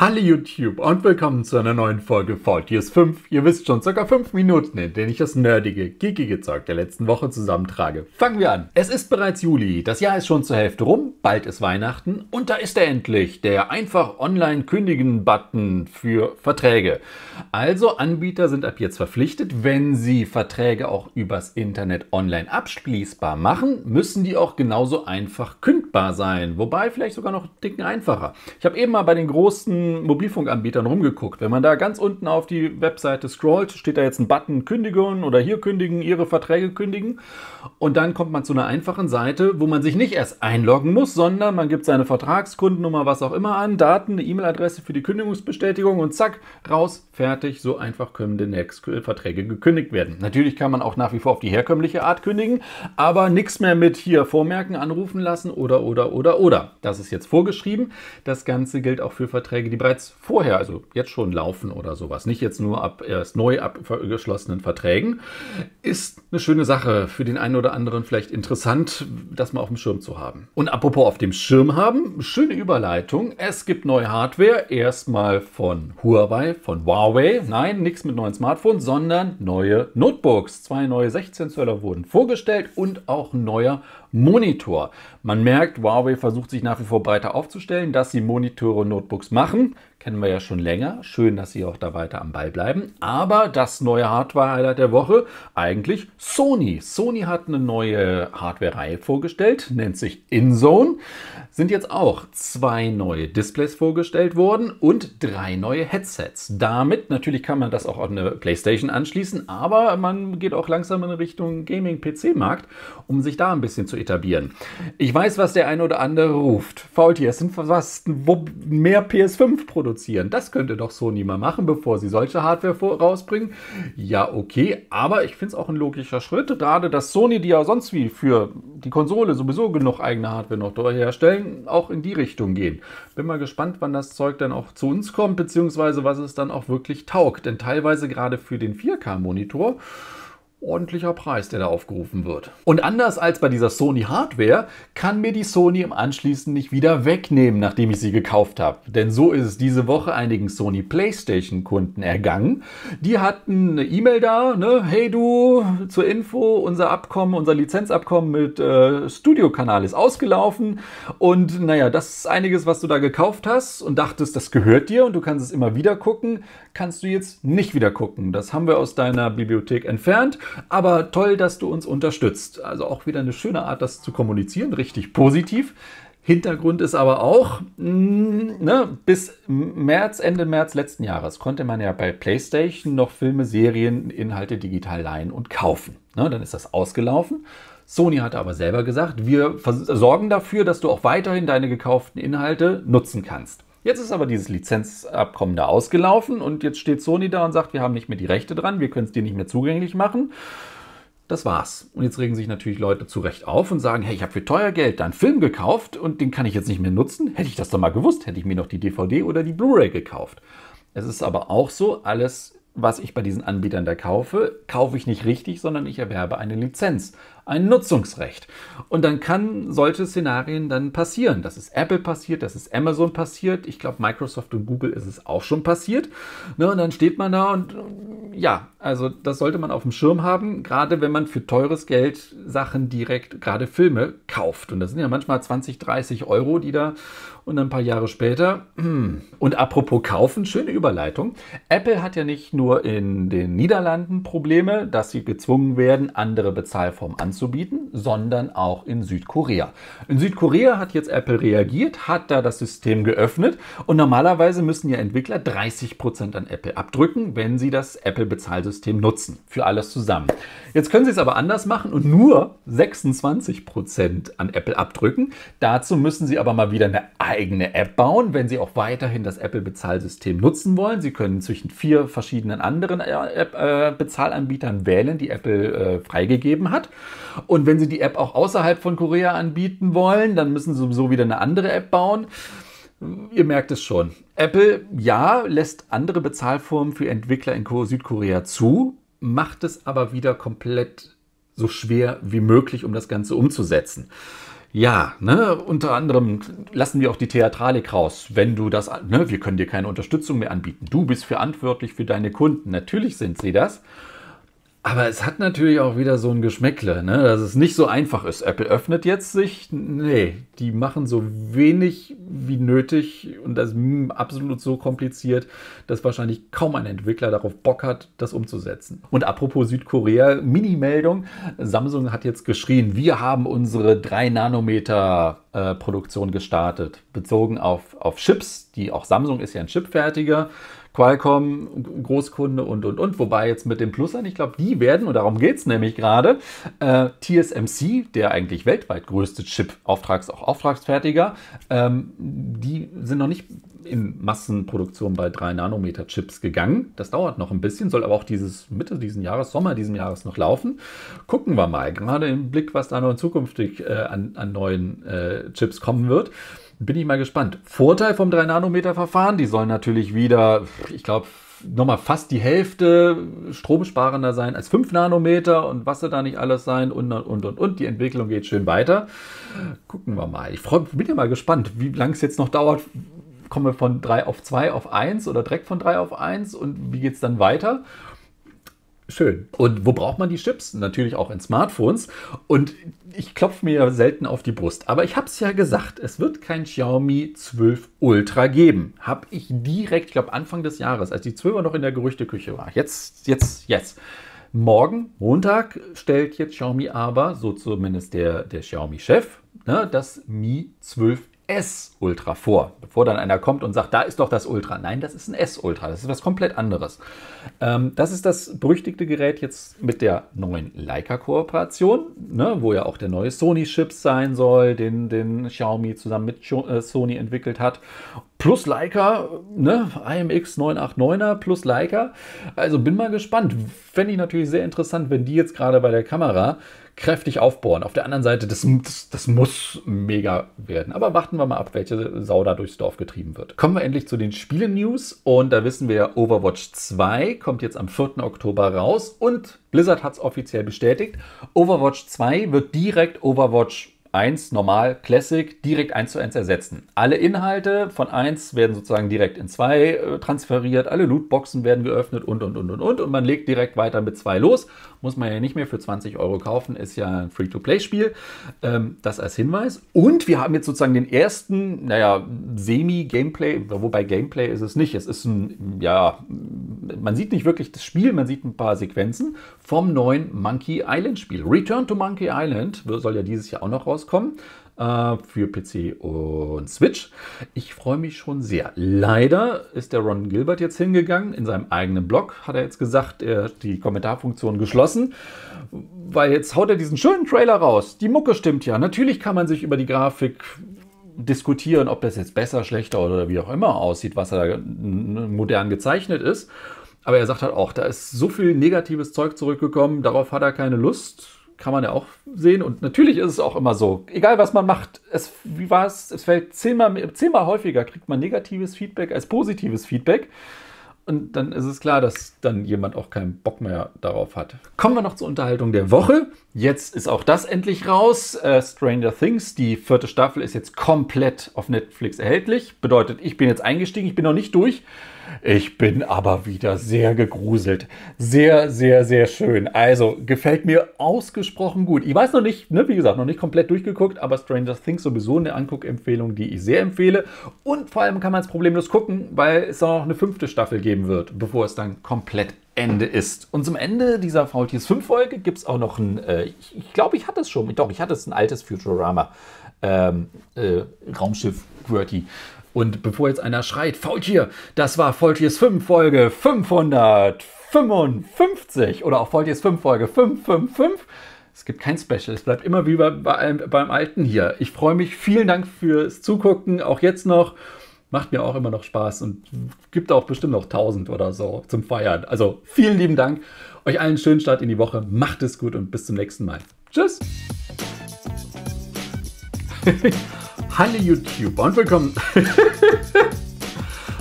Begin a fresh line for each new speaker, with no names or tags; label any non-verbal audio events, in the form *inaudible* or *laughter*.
Hallo YouTube und willkommen zu einer neuen Folge Faultiers 5. Ihr wisst schon, circa 5 Minuten, in denen ich das nerdige, geekige Zeug der letzten Woche zusammentrage. Fangen wir an. Es ist bereits Juli, das Jahr ist schon zur Hälfte rum, bald ist Weihnachten und da ist er endlich, der einfach online kündigen Button für Verträge. Also Anbieter sind ab jetzt verpflichtet, wenn sie Verträge auch übers Internet online abschließbar machen, müssen die auch genauso einfach kündbar sein, wobei vielleicht sogar noch dicken einfacher. Ich habe eben mal bei den großen Mobilfunkanbietern rumgeguckt. Wenn man da ganz unten auf die Webseite scrollt, steht da jetzt ein Button Kündigen oder hier kündigen, Ihre Verträge kündigen. Und dann kommt man zu einer einfachen Seite, wo man sich nicht erst einloggen muss, sondern man gibt seine Vertragskundennummer, was auch immer an, Daten, eine E-Mail-Adresse für die Kündigungsbestätigung und zack, raus, fertig. So einfach können demnächst Verträge gekündigt werden. Natürlich kann man auch nach wie vor auf die herkömmliche Art kündigen, aber nichts mehr mit hier vormerken, anrufen lassen oder, oder, oder, oder. Das ist jetzt vorgeschrieben. Das Ganze gilt auch für Verträge, die bereits vorher, also jetzt schon laufen oder sowas. Nicht jetzt nur ab erst neu abgeschlossenen Verträgen. Ist eine schöne Sache für den einen oder anderen vielleicht interessant, das mal auf dem Schirm zu haben. Und apropos auf dem Schirm haben, schöne Überleitung. Es gibt neue Hardware. Erstmal von Huawei, von Huawei. Nein, nichts mit neuen Smartphones, sondern neue Notebooks. Zwei neue 16 Zöller wurden vorgestellt und auch neuer Monitor. Man merkt, Huawei versucht sich nach wie vor breiter aufzustellen, dass sie Monitore und Notebooks machen kennen wir ja schon länger. Schön, dass Sie auch da weiter am Ball bleiben. Aber das neue Hardware-Highlight der Woche, eigentlich Sony. Sony hat eine neue Hardware-Reihe vorgestellt, nennt sich InZone. Sind jetzt auch zwei neue Displays vorgestellt worden und drei neue Headsets. Damit, natürlich kann man das auch auf eine Playstation anschließen, aber man geht auch langsam in Richtung Gaming-PC-Markt, um sich da ein bisschen zu etablieren. Ich weiß, was der eine oder andere ruft. Faultier, es sind fast mehr PS5-Produkte produzieren. Das könnte doch Sony mal machen, bevor sie solche Hardware rausbringen. Ja, okay, aber ich finde es auch ein logischer Schritt. Gerade, dass Sony, die ja sonst wie für die Konsole sowieso genug eigene Hardware noch herstellen, auch in die Richtung gehen. Bin mal gespannt, wann das Zeug dann auch zu uns kommt, beziehungsweise was es dann auch wirklich taugt. Denn teilweise gerade für den 4K-Monitor ordentlicher Preis, der da aufgerufen wird. Und anders als bei dieser Sony Hardware kann mir die Sony im Anschließend nicht wieder wegnehmen, nachdem ich sie gekauft habe. Denn so ist es diese Woche einigen Sony PlayStation Kunden ergangen. Die hatten eine E-Mail da, ne? hey du, zur Info, unser Abkommen, unser Lizenzabkommen mit äh, Studio-Kanal ist ausgelaufen und naja, das ist einiges, was du da gekauft hast und dachtest, das gehört dir und du kannst es immer wieder gucken, kannst du jetzt nicht wieder gucken. Das haben wir aus deiner Bibliothek entfernt aber toll, dass du uns unterstützt. Also auch wieder eine schöne Art, das zu kommunizieren, richtig positiv. Hintergrund ist aber auch, mm, ne, bis März, Ende März letzten Jahres konnte man ja bei PlayStation noch Filme, Serien, Inhalte digital leihen und kaufen. Ne, dann ist das ausgelaufen. Sony hatte aber selber gesagt, wir sorgen dafür, dass du auch weiterhin deine gekauften Inhalte nutzen kannst. Jetzt ist aber dieses Lizenzabkommen da ausgelaufen und jetzt steht Sony da und sagt, wir haben nicht mehr die Rechte dran, wir können es dir nicht mehr zugänglich machen. Das war's. Und jetzt regen sich natürlich Leute zu Recht auf und sagen, hey, ich habe für teuer Geld da einen Film gekauft und den kann ich jetzt nicht mehr nutzen. Hätte ich das doch mal gewusst, hätte ich mir noch die DVD oder die Blu-ray gekauft. Es ist aber auch so, alles, was ich bei diesen Anbietern da kaufe, kaufe ich nicht richtig, sondern ich erwerbe eine Lizenz ein Nutzungsrecht. Und dann kann solche Szenarien dann passieren. Das ist Apple passiert, das ist Amazon passiert. Ich glaube, Microsoft und Google ist es auch schon passiert. Ne, und dann steht man da und ja, also das sollte man auf dem Schirm haben, gerade wenn man für teures Geld Sachen direkt, gerade Filme, kauft. Und das sind ja manchmal 20, 30 Euro, die da und ein paar Jahre später. *clears throat* Und apropos kaufen, schöne Überleitung. Apple hat ja nicht nur in den Niederlanden Probleme, dass sie gezwungen werden, andere Bezahlformen anzubieten anzubieten, sondern auch in Südkorea. In Südkorea hat jetzt Apple reagiert, hat da das System geöffnet und normalerweise müssen ja Entwickler 30 Prozent an Apple abdrücken, wenn sie das Apple-Bezahlsystem nutzen. Für alles zusammen. Jetzt können sie es aber anders machen und nur 26 Prozent an Apple abdrücken. Dazu müssen sie aber mal wieder eine eigene App bauen, wenn sie auch weiterhin das Apple-Bezahlsystem nutzen wollen. Sie können zwischen vier verschiedenen anderen äh, Bezahlanbietern wählen, die Apple äh, freigegeben hat. Und wenn Sie die App auch außerhalb von Korea anbieten wollen, dann müssen Sie sowieso wieder eine andere App bauen. Ihr merkt es schon. Apple, ja, lässt andere Bezahlformen für Entwickler in Südkorea zu, macht es aber wieder komplett so schwer wie möglich, um das Ganze umzusetzen. Ja, ne, unter anderem lassen wir auch die Theatralik raus. Wenn du das, ne, wir können dir keine Unterstützung mehr anbieten. Du bist verantwortlich für deine Kunden. Natürlich sind sie das. Aber es hat natürlich auch wieder so ein Geschmäckle, ne? dass es nicht so einfach ist. Apple öffnet jetzt sich, nee, die machen so wenig wie nötig und das ist absolut so kompliziert, dass wahrscheinlich kaum ein Entwickler darauf Bock hat, das umzusetzen. Und apropos Südkorea, Mini-Meldung, Samsung hat jetzt geschrien, wir haben unsere 3 Nanometer äh, Produktion gestartet, bezogen auf, auf Chips, die auch Samsung ist ja ein Chipfertiger. Qualcomm, Großkunde und, und, und. Wobei jetzt mit den Plusern, ich glaube, die werden, und darum geht es nämlich gerade, äh, TSMC, der eigentlich weltweit größte Chip-Auftrags-, auch Auftragsfertiger, ähm, die sind noch nicht in Massenproduktion bei 3 Nanometer Chips gegangen. Das dauert noch ein bisschen, soll aber auch dieses Mitte dieses Jahres, Sommer dieses Jahres noch laufen. Gucken wir mal, gerade im Blick, was da noch zukünftig äh, an, an, neuen äh, Chips kommen wird. Bin ich mal gespannt. Vorteil vom 3-Nanometer-Verfahren, die sollen natürlich wieder, ich glaube, nochmal fast die Hälfte stromsparender sein als 5 Nanometer und was soll da nicht alles sein und und und und. Die Entwicklung geht schön weiter. Gucken wir mal. Ich freu, bin ja mal gespannt, wie lange es jetzt noch dauert. Kommen wir von 3 auf 2 auf 1 oder direkt von 3 auf 1 und wie geht es dann weiter? Schön. Und wo braucht man die Chips? Natürlich auch in Smartphones. Und ich klopfe mir ja selten auf die Brust. Aber ich habe es ja gesagt, es wird kein Xiaomi 12 Ultra geben. Habe ich direkt, ich glaube Anfang des Jahres, als die 12er noch in der Gerüchteküche war. Jetzt, jetzt, jetzt. Morgen, Montag, stellt jetzt Xiaomi aber, so zumindest der, der Xiaomi-Chef, ne, das Mi 12 S Ultra vor, bevor dann einer kommt und sagt, da ist doch das Ultra. Nein, das ist ein S Ultra, das ist was komplett anderes. Ähm, das ist das berüchtigte Gerät jetzt mit der neuen Leica-Kooperation, ne, wo ja auch der neue Sony-Chip sein soll, den, den Xiaomi zusammen mit äh, Sony entwickelt hat. Plus Leica, ne, IMX 989er plus Leica. Also bin mal gespannt. Fände ich natürlich sehr interessant, wenn die jetzt gerade bei der Kamera kräftig aufbohren. Auf der anderen Seite, das, das, das, muss mega werden. Aber warten wir mal ab, welche Sau da durchs Dorf getrieben wird. Kommen wir endlich zu den Spielen-News. Und da wissen wir, Overwatch 2 kommt jetzt am 4. Oktober raus. Und Blizzard hat es offiziell bestätigt. Overwatch 2 wird direkt Overwatch 1 normal Classic direkt 1 zu 1 ersetzen. Alle Inhalte von 1 werden sozusagen direkt in 2 äh, transferiert, alle Lootboxen werden geöffnet und und und und und und man legt direkt weiter mit 2 los. Muss man ja nicht mehr für 20 Euro kaufen, ist ja ein Free-to-Play-Spiel. Ähm, das als Hinweis. Und wir haben jetzt sozusagen den ersten, naja, Semi-Gameplay, wobei Gameplay ist es nicht. Es ist ein, ja, man sieht nicht wirklich das Spiel, man sieht ein paar Sequenzen vom neuen Monkey Island Spiel. Return to Monkey Island soll ja dieses Jahr auch noch rauskommen äh, für PC und Switch. Ich freue mich schon sehr. Leider ist der Ron Gilbert jetzt hingegangen. In seinem eigenen Blog hat er jetzt gesagt, er hat die Kommentarfunktion geschlossen, weil jetzt haut er diesen schönen Trailer raus. Die Mucke stimmt ja. Natürlich kann man sich über die Grafik diskutieren, ob das jetzt besser, schlechter oder wie auch immer aussieht, was da modern gezeichnet ist. Aber er sagt halt auch, da ist so viel negatives Zeug zurückgekommen, darauf hat er keine Lust. Kann man ja auch sehen. Und natürlich ist es auch immer so, egal was man macht, es, wie war es, es fällt zehnmal, zehnmal häufiger, kriegt man negatives Feedback als positives Feedback. Und dann ist es klar, dass dann jemand auch keinen Bock mehr darauf hat. Kommen wir noch zur Unterhaltung der Woche. Jetzt ist auch das endlich raus. Äh, Stranger Things, die vierte Staffel ist jetzt komplett auf Netflix erhältlich. Bedeutet, ich bin jetzt eingestiegen, ich bin noch nicht durch. Ich bin aber wieder sehr gegruselt. Sehr, sehr, sehr schön. Also gefällt mir ausgesprochen gut. Ich weiß noch nicht, ne, wie gesagt, noch nicht komplett durchgeguckt, aber Stranger Things sowieso eine Anguckempfehlung, die ich sehr empfehle. Und vor allem kann man es problemlos gucken, weil es auch noch eine fünfte Staffel geben wird, bevor es dann komplett Ende ist. Und zum Ende dieser VTS 5 Folge gibt es auch noch ein, äh, ich, ich glaube, ich hatte es schon, doch, ich hatte es ein altes Futurama ähm, äh, Raumschiff QWERTY. Und bevor jetzt einer schreit, Faultier, das war Faultiers 5 Folge 555 oder auch Faultiers 5 Folge 555. Es gibt kein Special, es bleibt immer wie bei, bei, beim Alten hier. Ich freue mich, vielen Dank fürs Zugucken, auch jetzt noch. Macht mir auch immer noch Spaß und gibt auch bestimmt noch 1000 oder so zum Feiern. Also vielen lieben Dank. Euch allen einen schönen Start in die Woche. Macht es gut und bis zum nächsten Mal. Tschüss. *laughs* Hallo YouTube und willkommen. *laughs*